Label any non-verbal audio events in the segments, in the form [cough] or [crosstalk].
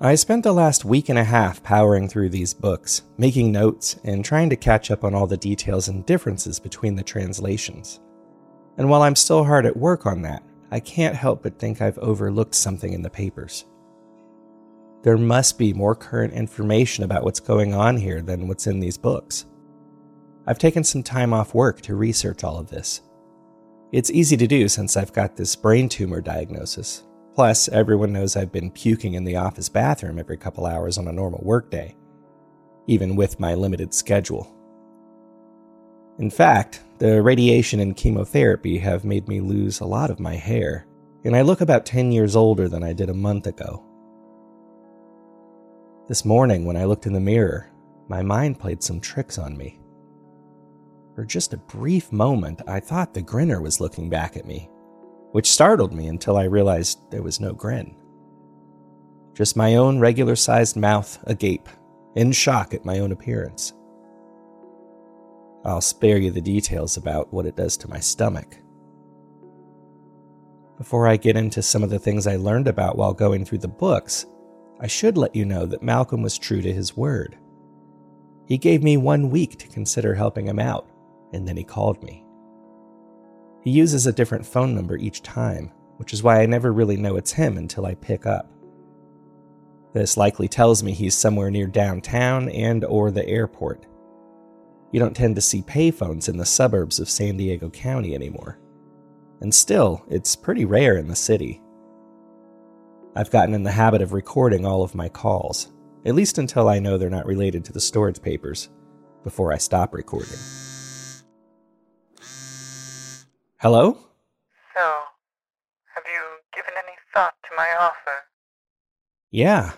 I spent the last week and a half powering through these books, making notes, and trying to catch up on all the details and differences between the translations. And while I'm still hard at work on that, I can't help but think I've overlooked something in the papers. There must be more current information about what's going on here than what's in these books. I've taken some time off work to research all of this. It's easy to do since I've got this brain tumor diagnosis. Plus, everyone knows I've been puking in the office bathroom every couple hours on a normal workday, even with my limited schedule. In fact, the radiation and chemotherapy have made me lose a lot of my hair, and I look about 10 years older than I did a month ago. This morning, when I looked in the mirror, my mind played some tricks on me. For just a brief moment, I thought the grinner was looking back at me, which startled me until I realized there was no grin. Just my own regular sized mouth agape, in shock at my own appearance. I'll spare you the details about what it does to my stomach. Before I get into some of the things I learned about while going through the books, I should let you know that Malcolm was true to his word. He gave me one week to consider helping him out, and then he called me. He uses a different phone number each time, which is why I never really know it's him until I pick up. This likely tells me he's somewhere near downtown and or the airport, you don't tend to see payphones in the suburbs of San Diego County anymore. And still, it's pretty rare in the city. I've gotten in the habit of recording all of my calls, at least until I know they're not related to the storage papers, before I stop recording. Hello? So, have you given any thought to my offer? Yeah,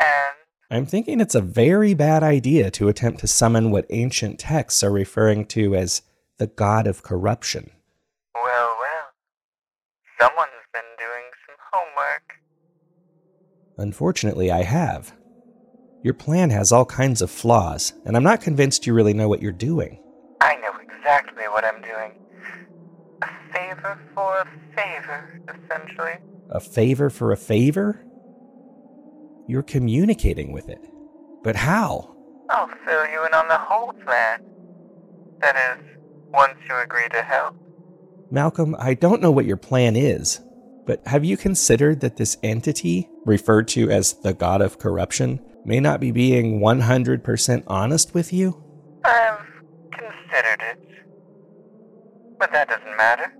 And I'm thinking it's a very bad idea to attempt to summon what ancient texts are referring to as the god of corruption. well, well, someone's been doing some homework. Unfortunately, I have. Your plan has all kinds of flaws, and I'm not convinced you really know what you're doing. I know exactly what I'm favor for a favor, essentially. A favor for a favor? You're communicating with it. But how? I'll fill you in on the whole plan. That is, once you agree to help. Malcolm, I don't know what your plan is, but have you considered that this entity, referred to as the god of corruption, may not be being 100% honest with you? I've considered it. But that doesn't matter.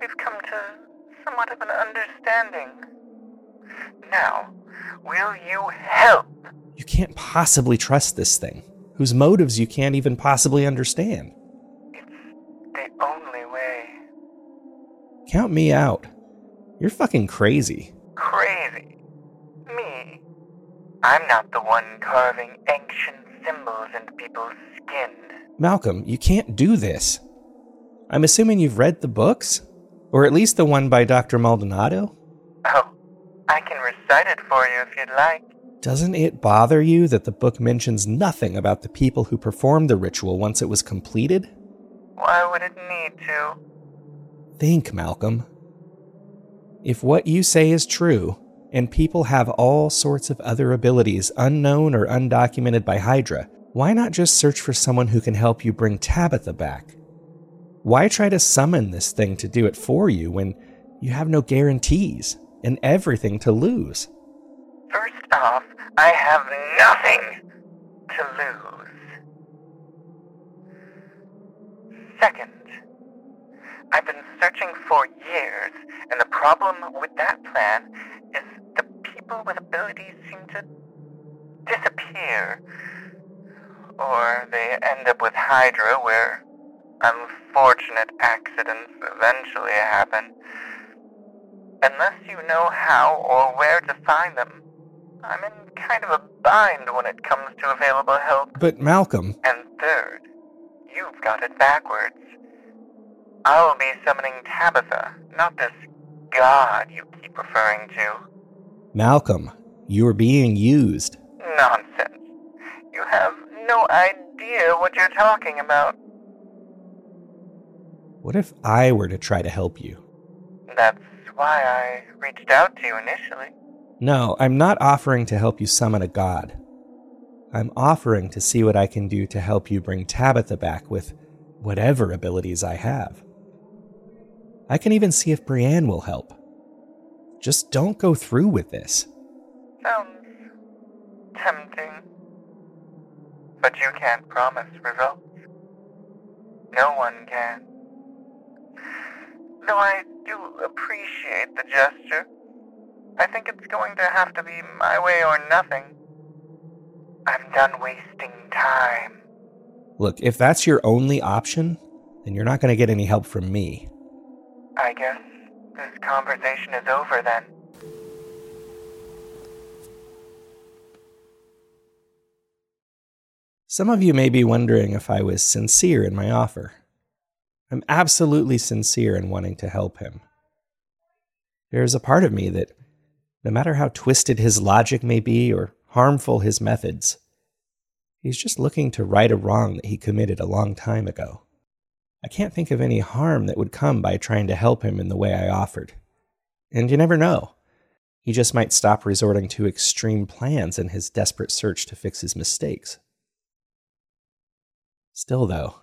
We've come to somewhat of an understanding. Now, will you help? You can't possibly trust this thing, whose motives you can't even possibly understand. It's the only way. Count me out. You're fucking crazy. Crazy. Me. I'm not the one carving ancient symbols into people's skin. Malcolm, you can't do this. I'm assuming you've read the books? Or at least the one by Dr. Maldonado? Oh, I can recite it for you if you'd like. Doesn't it bother you that the book mentions nothing about the people who performed the ritual once it was completed? Why would it need to? Think, Malcolm. If what you say is true, and people have all sorts of other abilities unknown or undocumented by Hydra, why not just search for someone who can help you bring Tabitha back? Why try to summon this thing to do it for you when you have no guarantees and everything to lose? First off, I have nothing to lose. Second, I've been searching for years, and the problem with that plan is the people with abilities seem to disappear. Or they end up with Hydra, where unfortunate accidents eventually happen. Unless you know how or where to find them, I'm in kind of a bind when it comes to available help. But, Malcolm, And third, you've got it backwards. I'll be summoning Tabitha, not this god you keep referring to. Malcolm, you're being used. Nonsense. You have no idea what you're talking about. What if I were to try to help you? That's why I reached out to you initially. No, I'm not offering to help you summon a god. I'm offering to see what I can do to help you bring Tabitha back with whatever abilities I have. I can even see if Brienne will help. Just don't go through with this. Sounds tempting. But you can't promise results. No one can. Though I do appreciate the gesture, I think it's going to have to be my way or nothing. I'm done wasting time. Look, if that's your only option, then you're not going to get any help from me. I guess this conversation is over then. Some of you may be wondering if I was sincere in my offer. I'm absolutely sincere in wanting to help him. There's a part of me that, no matter how twisted his logic may be or harmful his methods, he's just looking to right a wrong that he committed a long time ago. I can't think of any harm that would come by trying to help him in the way I offered. And you never know. He just might stop resorting to extreme plans in his desperate search to fix his mistakes. Still, though,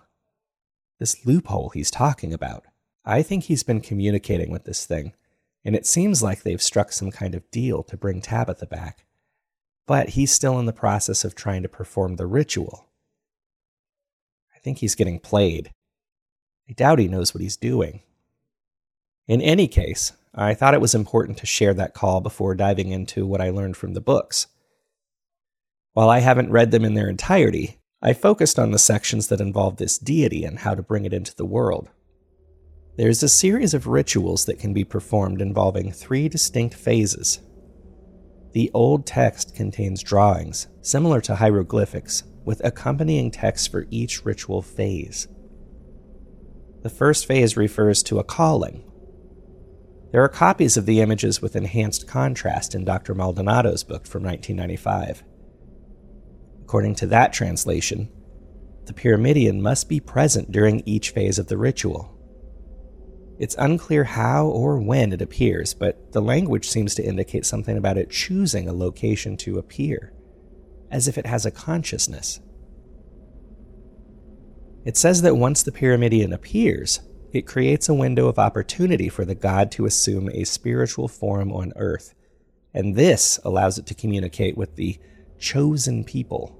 this loophole he's talking about, I think he's been communicating with this thing, and it seems like they've struck some kind of deal to bring Tabitha back. But he's still in the process of trying to perform the ritual. I think he's getting played. I doubt he knows what he's doing. In any case, I thought it was important to share that call before diving into what I learned from the books. While I haven't read them in their entirety, I focused on the sections that involve this deity and how to bring it into the world. There's a series of rituals that can be performed involving three distinct phases. The old text contains drawings, similar to hieroglyphics, with accompanying text for each ritual phase. The first phase refers to a calling. There are copies of the images with enhanced contrast in Dr. Maldonado's book from 1995. According to that translation, the Pyramidion must be present during each phase of the ritual. It's unclear how or when it appears, but the language seems to indicate something about it choosing a location to appear, as if it has a consciousness. It says that once the Pyramidion appears, it creates a window of opportunity for the god to assume a spiritual form on earth, and this allows it to communicate with the chosen people.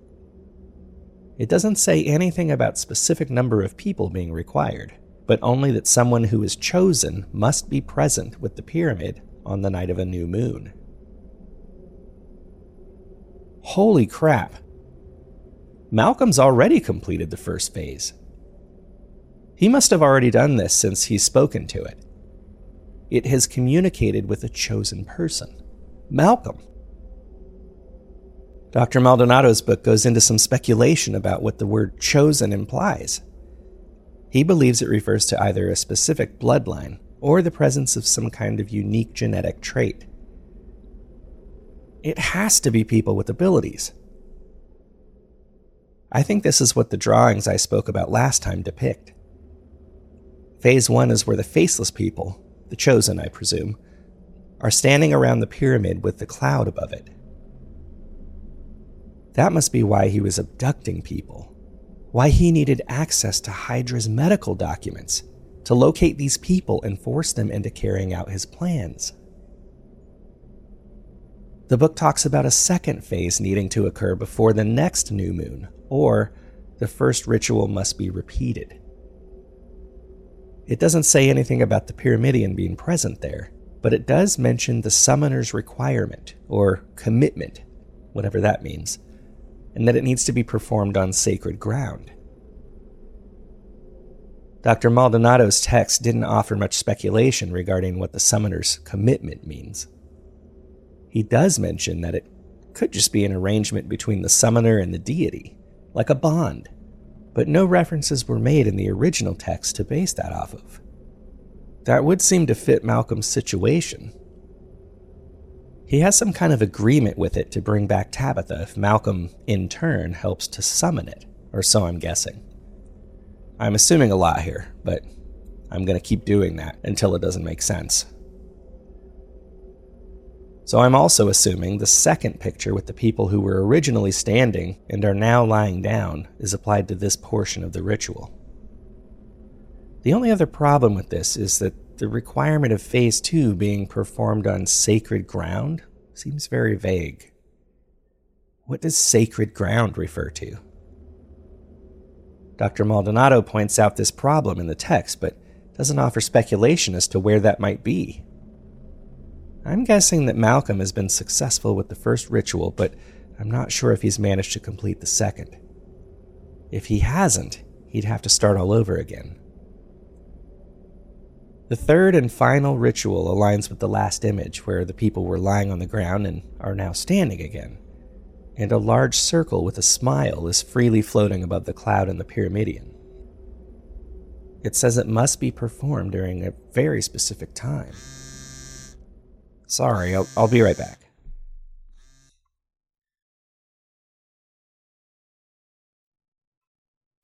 It doesn't say anything about specific number of people being required, but only that someone who is chosen must be present with the pyramid on the night of a new moon. Holy crap! Malcolm's already completed the first phase. He must have already done this since he's spoken to it. It has communicated with a chosen person Malcolm. Dr. Maldonado's book goes into some speculation about what the word chosen implies. He believes it refers to either a specific bloodline or the presence of some kind of unique genetic trait. It has to be people with abilities. I think this is what the drawings I spoke about last time depict. Phase 1 is where the faceless people, the chosen, I presume, are standing around the pyramid with the cloud above it. That must be why he was abducting people, why he needed access to Hydra's medical documents to locate these people and force them into carrying out his plans. The book talks about a second phase needing to occur before the next new moon, or the first ritual must be repeated. It doesn't say anything about the Pyramidion being present there, but it does mention the summoner's requirement, or commitment, whatever that means, and that it needs to be performed on sacred ground. Dr. Maldonado's text didn't offer much speculation regarding what the summoner's commitment means. He does mention that it could just be an arrangement between the summoner and the deity, like a bond, but no references were made in the original text to base that off of. That would seem to fit Malcolm's situation. He has some kind of agreement with it to bring back Tabitha if Malcolm, in turn, helps to summon it, or so I'm guessing. I'm assuming a lot here, but I'm going to keep doing that until it doesn't make sense. So I'm also assuming the second picture with the people who were originally standing and are now lying down is applied to this portion of the ritual. The only other problem with this is that the requirement of Phase 2 being performed on sacred ground seems very vague. What does sacred ground refer to? Dr. Maldonado points out this problem in the text, but doesn't offer speculation as to where that might be. I'm guessing that Malcolm has been successful with the first ritual, but I'm not sure if he's managed to complete the second. If he hasn't, he'd have to start all over again. The third and final ritual aligns with the last image, where the people were lying on the ground and are now standing again. And a large circle with a smile is freely floating above the cloud in the pyramidion. It says it must be performed during a very specific time. Sorry, I'll, I'll be right back.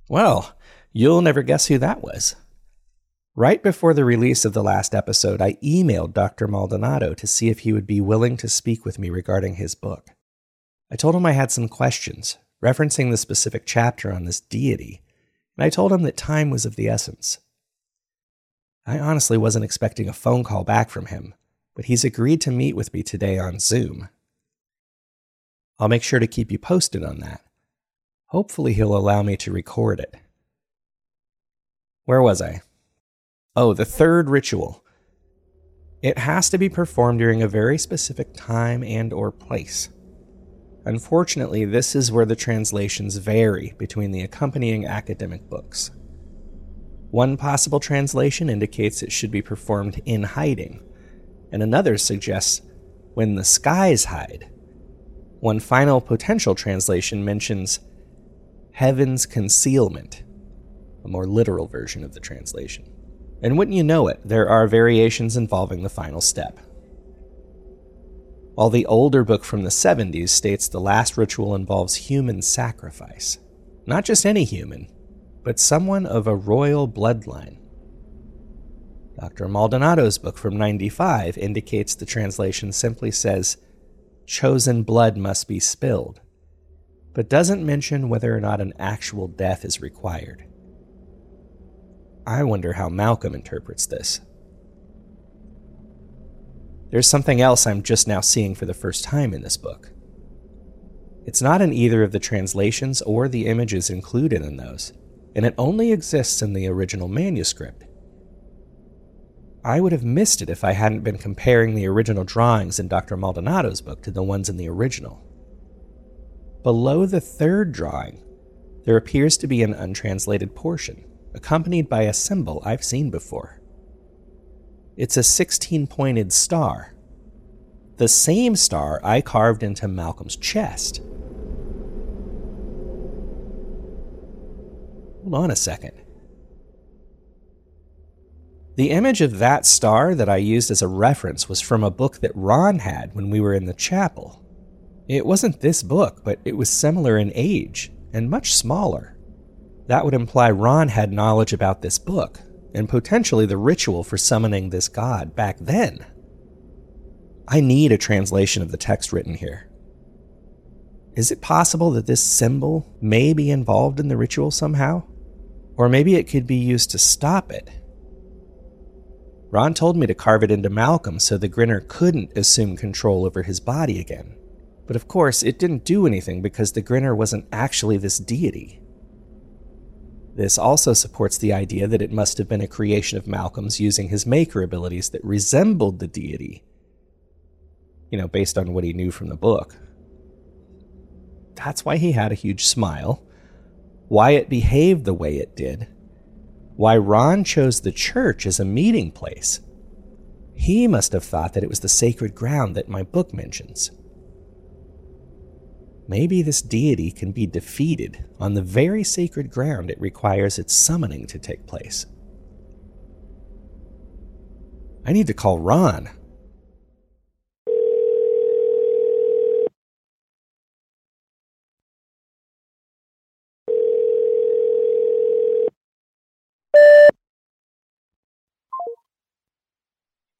Well, you'll never guess who that was. Right before the release of the last episode, I emailed Dr. Maldonado to see if he would be willing to speak with me regarding his book. I told him I had some questions, referencing the specific chapter on this deity, and I told him that time was of the essence. I honestly wasn't expecting a phone call back from him, but he's agreed to meet with me today on Zoom. I'll make sure to keep you posted on that. Hopefully, he'll allow me to record it. Where was I? Oh, the third ritual. It has to be performed during a very specific time and or place. Unfortunately, this is where the translations vary between the accompanying academic books. One possible translation indicates it should be performed in hiding, and another suggests when the skies hide. One final potential translation mentions heaven's concealment, a more literal version of the translation. And wouldn't you know it, there are variations involving the final step. While the older book from the 70s states the last ritual involves human sacrifice, not just any human, but someone of a royal bloodline. Dr. Maldonado's book from 95 indicates the translation simply says, chosen blood must be spilled, but doesn't mention whether or not an actual death is required. I wonder how Malcolm interprets this. There's something else I'm just now seeing for the first time in this book. It's not in either of the translations or the images included in those, and it only exists in the original manuscript. I would have missed it if I hadn't been comparing the original drawings in Dr. Maldonado's book to the ones in the original. Below the third drawing, there appears to be an untranslated portion, accompanied by a symbol I've seen before. It's a 16 pointed star, the same star I carved into Malcolm's chest. Hold on a second. The image of that star that I used as a reference was from a book that Ron had when we were in the chapel. It wasn't this book, but it was similar in age and much smaller. That would imply Ron had knowledge about this book, and potentially the ritual for summoning this god back then. I need a translation of the text written here. Is it possible that this symbol may be involved in the ritual somehow? Or maybe it could be used to stop it Ron told me to carve it into Malcolm so the grinner couldn't assume control over his body again. But of course, it didn't do anything because the grinner wasn't actually this deity. This also supports the idea that it must have been a creation of Malcolm's using his maker abilities that resembled the deity. You know, based on what he knew from the book. That's why he had a huge smile, why it behaved the way it did, why Ron chose the church as a meeting place. He must have thought that it was the sacred ground that my book mentions. Maybe this deity can be defeated on the very sacred ground it requires its summoning to take place. I need to call Ron.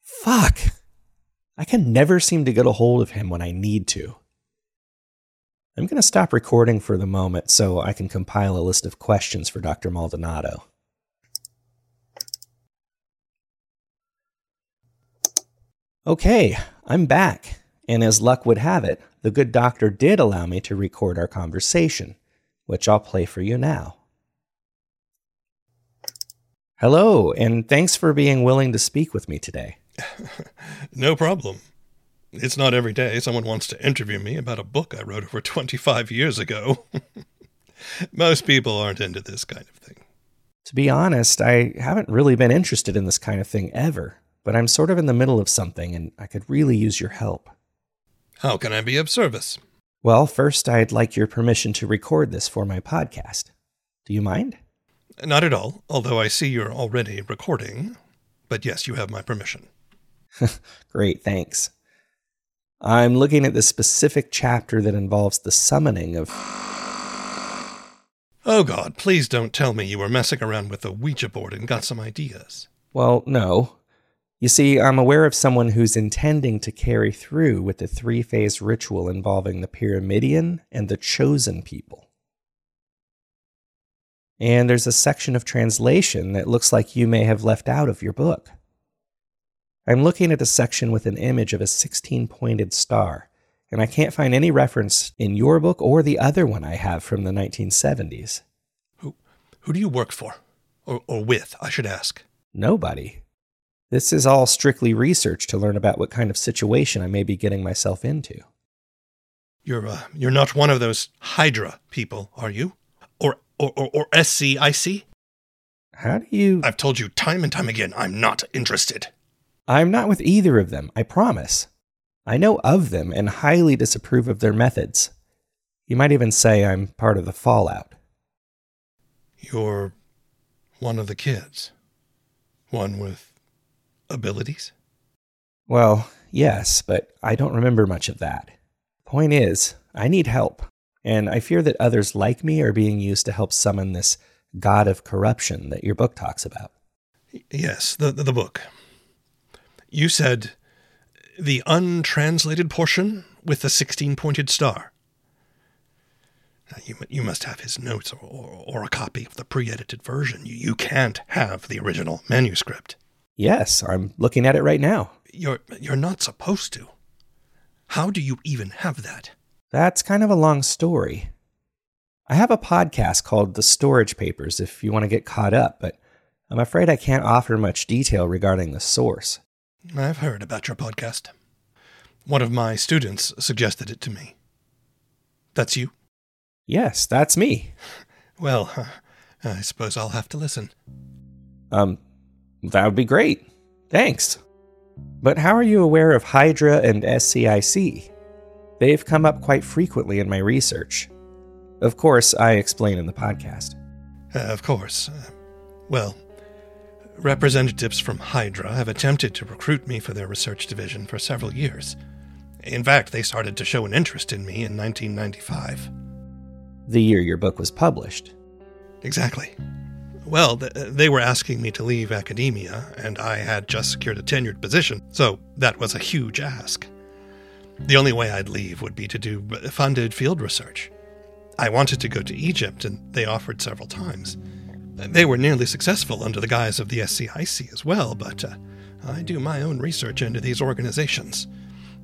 Fuck. I can never seem to get a hold of him when I need to. I'm going to stop recording for the moment so I can compile a list of questions for Dr. Maldonado. Okay, I'm back, and as luck would have it, the good doctor did allow me to record our conversation, which I'll play for you now. Hello, and thanks for being willing to speak with me today. [laughs] no problem. It's not every day someone wants to interview me about a book I wrote over 25 years ago. [laughs] Most people aren't into this kind of thing. To be honest, I haven't really been interested in this kind of thing ever, but I'm sort of in the middle of something and I could really use your help. How can I be of service? Well, first, I'd like your permission to record this for my podcast. Do you mind? Not at all, although I see you're already recording. But yes, you have my permission. [laughs] Great, thanks. I'm looking at the specific chapter that involves the summoning of. Oh God, please don't tell me you were messing around with a Ouija board and got some ideas. Well, no. You see, I'm aware of someone who's intending to carry through with the three phase ritual involving the Pyramidion and the Chosen People. And there's a section of translation that looks like you may have left out of your book. I'm looking at a section with an image of a 16 pointed star, and I can't find any reference in your book or the other one I have from the 1970s. Who, who do you work for? Or, or with, I should ask. Nobody. This is all strictly research to learn about what kind of situation I may be getting myself into. You're, uh, you're not one of those Hydra people, are you? Or, or, or, or SCIC? How do you. I've told you time and time again, I'm not interested. I'm not with either of them, I promise. I know of them and highly disapprove of their methods. You might even say I'm part of the fallout. You're one of the kids. One with abilities? Well, yes, but I don't remember much of that. Point is, I need help, and I fear that others like me are being used to help summon this god of corruption that your book talks about. Yes, the, the book. You said the untranslated portion with the 16 pointed star. You, you must have his notes or, or, or a copy of the pre edited version. You, you can't have the original manuscript. Yes, I'm looking at it right now. You're, you're not supposed to. How do you even have that? That's kind of a long story. I have a podcast called The Storage Papers if you want to get caught up, but I'm afraid I can't offer much detail regarding the source. I've heard about your podcast. One of my students suggested it to me. That's you? Yes, that's me. Well, I suppose I'll have to listen. Um, that would be great. Thanks. But how are you aware of Hydra and SCIC? They've come up quite frequently in my research. Of course, I explain in the podcast. Uh, of course. Uh, well, representatives from Hydra have attempted to recruit me for their research division for several years. In fact, they started to show an interest in me in 1995. The year your book was published. Exactly. Well, th- they were asking me to leave academia, and I had just secured a tenured position, so that was a huge ask. The only way I'd leave would be to do funded field research. I wanted to go to Egypt, and they offered several times. They were nearly successful under the guise of the SCIC as well, but uh, I do my own research into these organizations.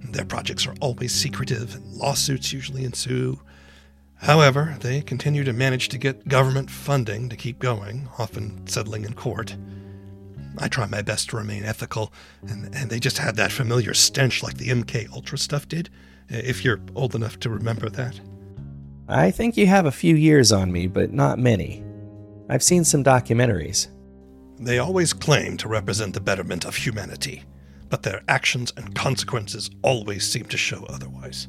Their projects are always secretive, and lawsuits usually ensue. However, they continue to manage to get government funding to keep going, often settling in court. I try my best to remain ethical, and, and they just had that familiar stench like the MK Ultra stuff did, if you're old enough to remember that. I think you have a few years on me, but not many. I've seen some documentaries. They always claim to represent the betterment of humanity, but their actions and consequences always seem to show otherwise.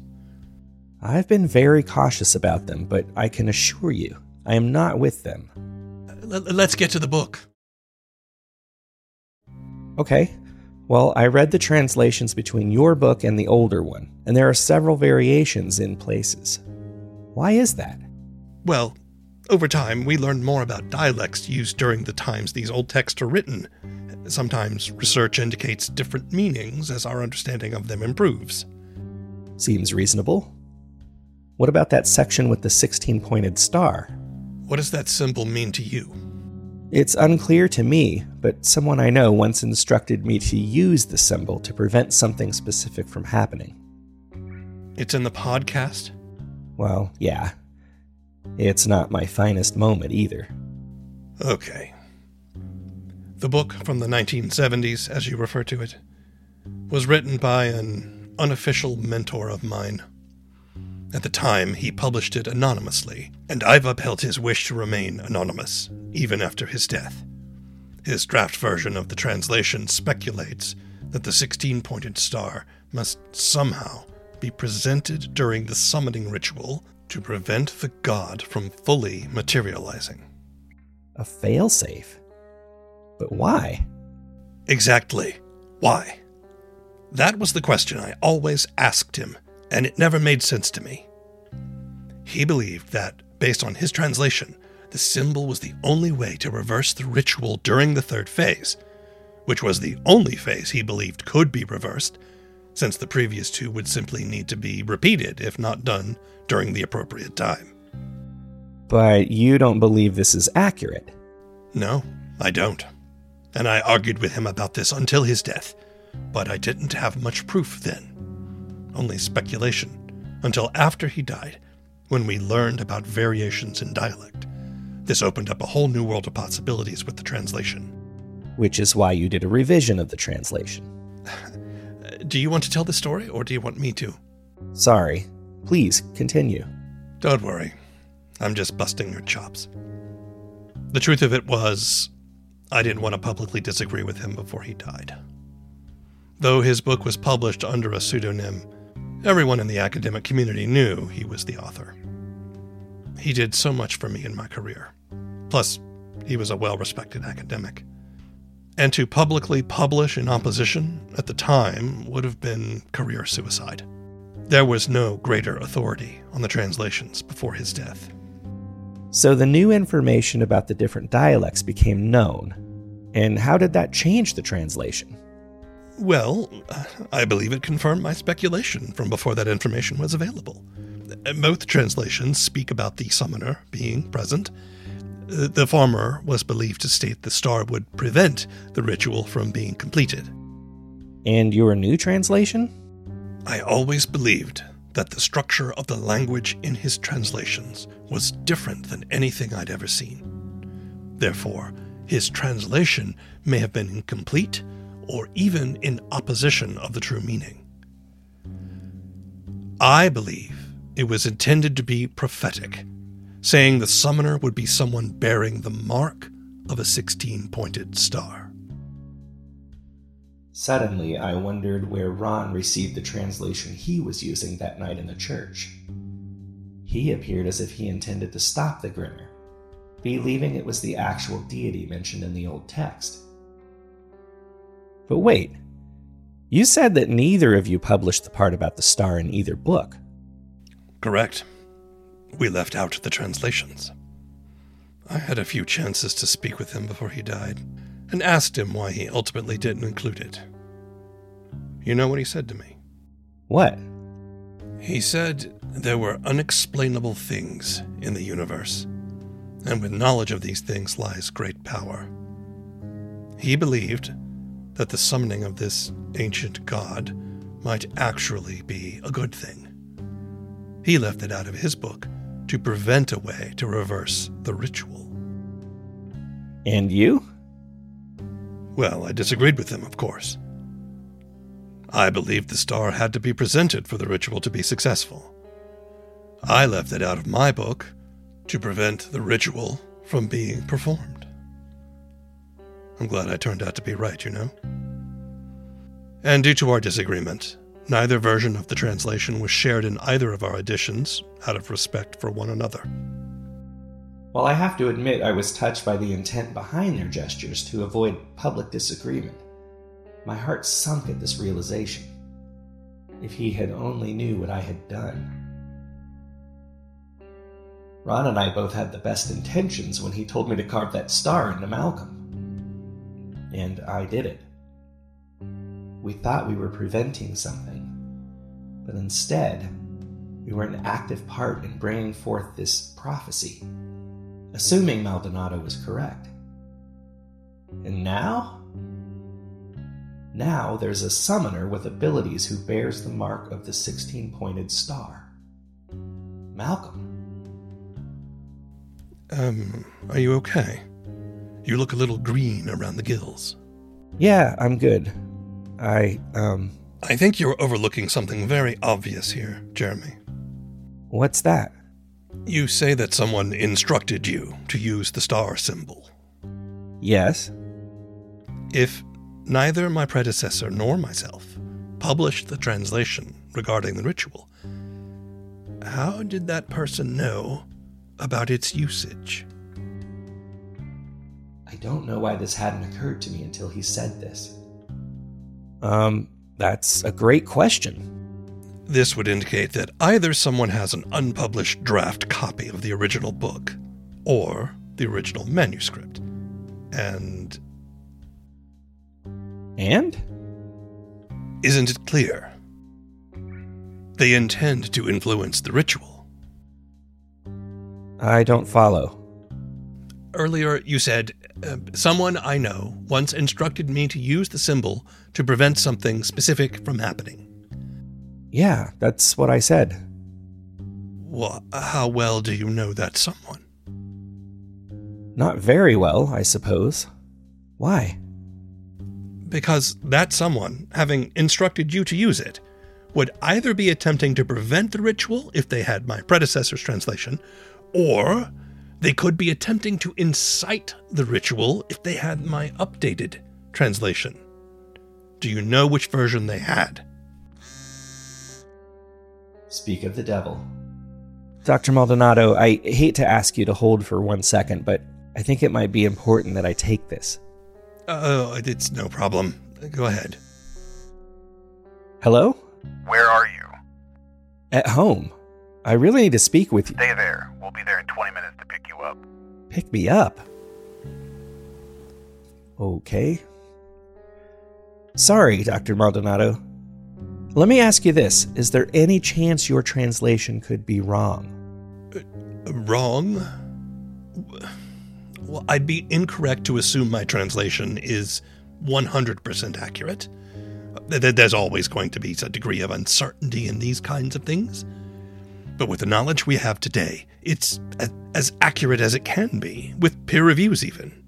I've been very cautious about them, but I can assure you, I am not with them. Let's get to the book. Okay. Well, I read the translations between your book and the older one, and there are several variations in places. Why is that? Well, over time, we learned more about dialects used during the times these old texts are written. Sometimes research indicates different meanings as our understanding of them improves. Seems reasonable. What about that section with the 16 pointed star? What does that symbol mean to you? It's unclear to me, but someone I know once instructed me to use the symbol to prevent something specific from happening. It's in the podcast? Well, yeah. It's not my finest moment either. Okay. The book from the 1970s, as you refer to it, was written by an unofficial mentor of mine. At the time, he published it anonymously, and I've upheld his wish to remain anonymous, even after his death. His draft version of the translation speculates that the 16 pointed star must somehow be presented during the summoning ritual to prevent the god from fully materializing. A failsafe? But why? Exactly. Why? That was the question I always asked him, and it never made sense to me. He believed that, based on his translation, the symbol was the only way to reverse the ritual during the third phase, which was the only phase he believed could be reversed, since the previous two would simply need to be repeated if not done during the appropriate time. But you don't believe this is accurate? No, I don't. And I argued with him about this until his death, but I didn't have much proof then. Only speculation, until after he died, when we learned about variations in dialect. This opened up a whole new world of possibilities with the translation. Which is why you did a revision of the translation. [laughs] do you want to tell the story, or do you want me to? Sorry. Please continue. Don't worry. I'm just busting your chops. The truth of it was, I didn't want to publicly disagree with him before he died. Though his book was published under a pseudonym, everyone in the academic community knew he was the author. He did so much for me in my career. Plus, he was a well respected academic. And to publicly publish in opposition at the time would have been career suicide. There was no greater authority on the translations before his death. So the new information about the different dialects became known. And how did that change the translation? Well, I believe it confirmed my speculation from before that information was available. Both translations speak about the summoner being present. The former was believed to state the star would prevent the ritual from being completed. And your new translation? I always believed that the structure of the language in his translations was different than anything I'd ever seen. Therefore, his translation may have been incomplete or even in opposition of the true meaning. I believe it was intended to be prophetic, saying the summoner would be someone bearing the mark of a 16 pointed star. Suddenly, I wondered where Ron received the translation he was using that night in the church. He appeared as if he intended to stop the Grinner, believing it was the actual deity mentioned in the old text. But wait, you said that neither of you published the part about the star in either book. Correct. We left out the translations. I had a few chances to speak with him before he died, and asked him why he ultimately didn't include it. You know what he said to me? What? He said there were unexplainable things in the universe, and with knowledge of these things lies great power. He believed that the summoning of this ancient god might actually be a good thing. He left it out of his book to prevent a way to reverse the ritual. And you? Well, I disagreed with him, of course. I believed the star had to be presented for the ritual to be successful. I left it out of my book to prevent the ritual from being performed. I'm glad I turned out to be right, you know? And due to our disagreement, Neither version of the translation was shared in either of our editions out of respect for one another. While I have to admit I was touched by the intent behind their gestures to avoid public disagreement, my heart sunk at this realization. If he had only knew what I had done. Ron and I both had the best intentions when he told me to carve that star into Malcolm. and I did it. We thought we were preventing something, but instead, we were an active part in bringing forth this prophecy, assuming Maldonado was correct. And now? Now there's a summoner with abilities who bears the mark of the 16 pointed star. Malcolm. Um, are you okay? You look a little green around the gills. Yeah, I'm good. I, um. I think you're overlooking something very obvious here, Jeremy. What's that? You say that someone instructed you to use the star symbol. Yes. If neither my predecessor nor myself published the translation regarding the ritual, how did that person know about its usage? I don't know why this hadn't occurred to me until he said this. Um, that's a great question. This would indicate that either someone has an unpublished draft copy of the original book or the original manuscript. And. And? Isn't it clear? They intend to influence the ritual. I don't follow. Earlier, you said, uh, Someone I know once instructed me to use the symbol to prevent something specific from happening. Yeah, that's what I said. Well, how well do you know that someone? Not very well, I suppose. Why? Because that someone, having instructed you to use it, would either be attempting to prevent the ritual if they had my predecessor's translation, or they could be attempting to incite the ritual if they had my updated translation. Do you know which version they had? Speak of the devil. Dr. Maldonado, I hate to ask you to hold for one second, but I think it might be important that I take this. Oh, it's no problem. Go ahead. Hello? Where are you? At home. I really need to speak with you. Stay there. We'll be there in 20 minutes to pick you up. Pick me up. Okay. Sorry, Dr. Maldonado. Let me ask you this Is there any chance your translation could be wrong? Uh, wrong? Well, I'd be incorrect to assume my translation is 100% accurate. There's always going to be a degree of uncertainty in these kinds of things. But with the knowledge we have today, it's as accurate as it can be, with peer reviews even.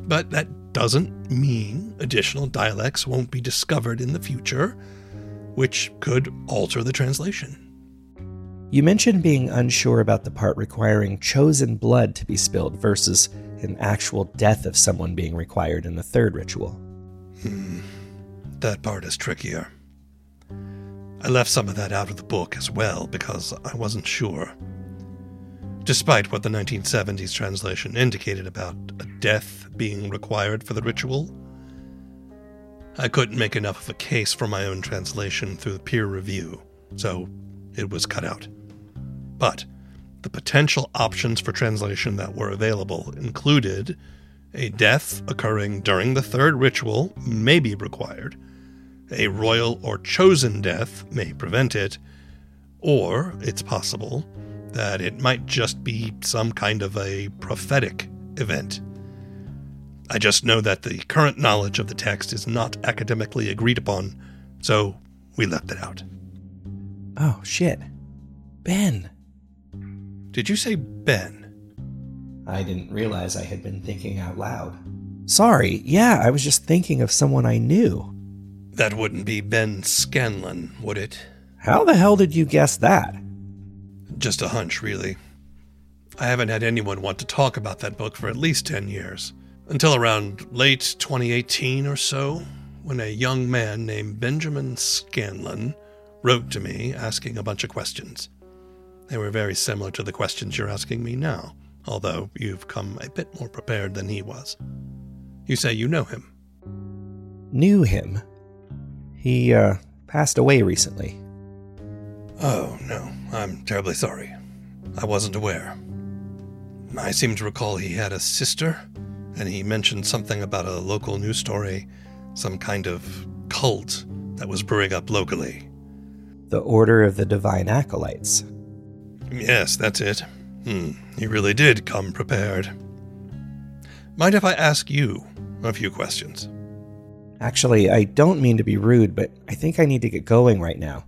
But that doesn't mean additional dialects won't be discovered in the future, which could alter the translation. You mentioned being unsure about the part requiring chosen blood to be spilled versus an actual death of someone being required in the third ritual. Hmm. That part is trickier. I left some of that out of the book as well because I wasn't sure. Despite what the 1970s translation indicated about a death being required for the ritual, I couldn't make enough of a case for my own translation through peer review, so it was cut out. But the potential options for translation that were available included a death occurring during the third ritual may be required, a royal or chosen death may prevent it, or it's possible that it might just be some kind of a prophetic event. I just know that the current knowledge of the text is not academically agreed upon, so we left it out. Oh, shit. Ben. Did you say Ben? I didn't realize I had been thinking out loud. Sorry, yeah, I was just thinking of someone I knew. That wouldn't be Ben Scanlon, would it? How the hell did you guess that? Just a hunch, really. I haven't had anyone want to talk about that book for at least 10 years. Until around late 2018 or so, when a young man named Benjamin Scanlon wrote to me asking a bunch of questions. They were very similar to the questions you're asking me now, although you've come a bit more prepared than he was. You say you know him. Knew him? He, uh, passed away recently. Oh, no. I'm terribly sorry. I wasn't aware. I seem to recall he had a sister, and he mentioned something about a local news story, some kind of cult that was brewing up locally. The Order of the Divine Acolytes. Yes, that's it. Hmm, he really did come prepared. Mind if I ask you a few questions? Actually, I don't mean to be rude, but I think I need to get going right now.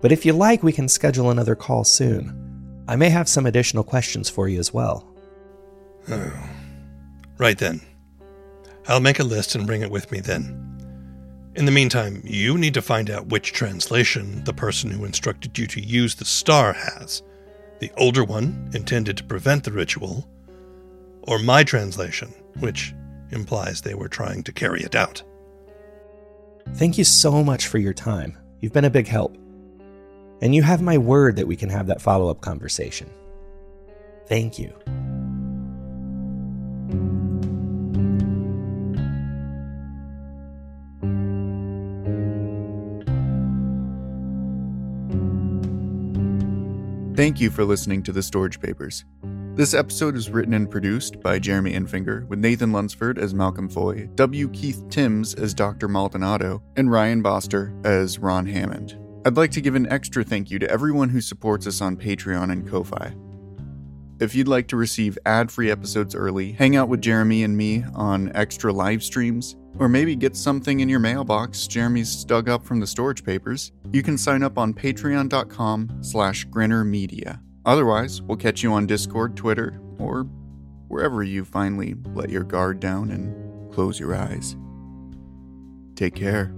But if you like, we can schedule another call soon. I may have some additional questions for you as well. Oh. Right then. I'll make a list and bring it with me then. In the meantime, you need to find out which translation the person who instructed you to use the star has the older one, intended to prevent the ritual, or my translation, which implies they were trying to carry it out. Thank you so much for your time. You've been a big help. And you have my word that we can have that follow up conversation. Thank you. Thank you for listening to The Storage Papers. This episode is written and produced by Jeremy Enfinger, with Nathan Lunsford as Malcolm Foye, W. Keith Tims as Dr. Maldonado, and Ryan Boster as Ron Hammond. I'd like to give an extra thank you to everyone who supports us on Patreon and Ko-Fi. If you'd like to receive ad-free episodes early, hang out with Jeremy and me on extra live streams, or maybe get something in your mailbox Jeremy's dug up from the storage papers, you can sign up on patreon.com slash grinnermedia. Otherwise, we'll catch you on Discord, Twitter, or wherever you finally let your guard down and close your eyes. Take care.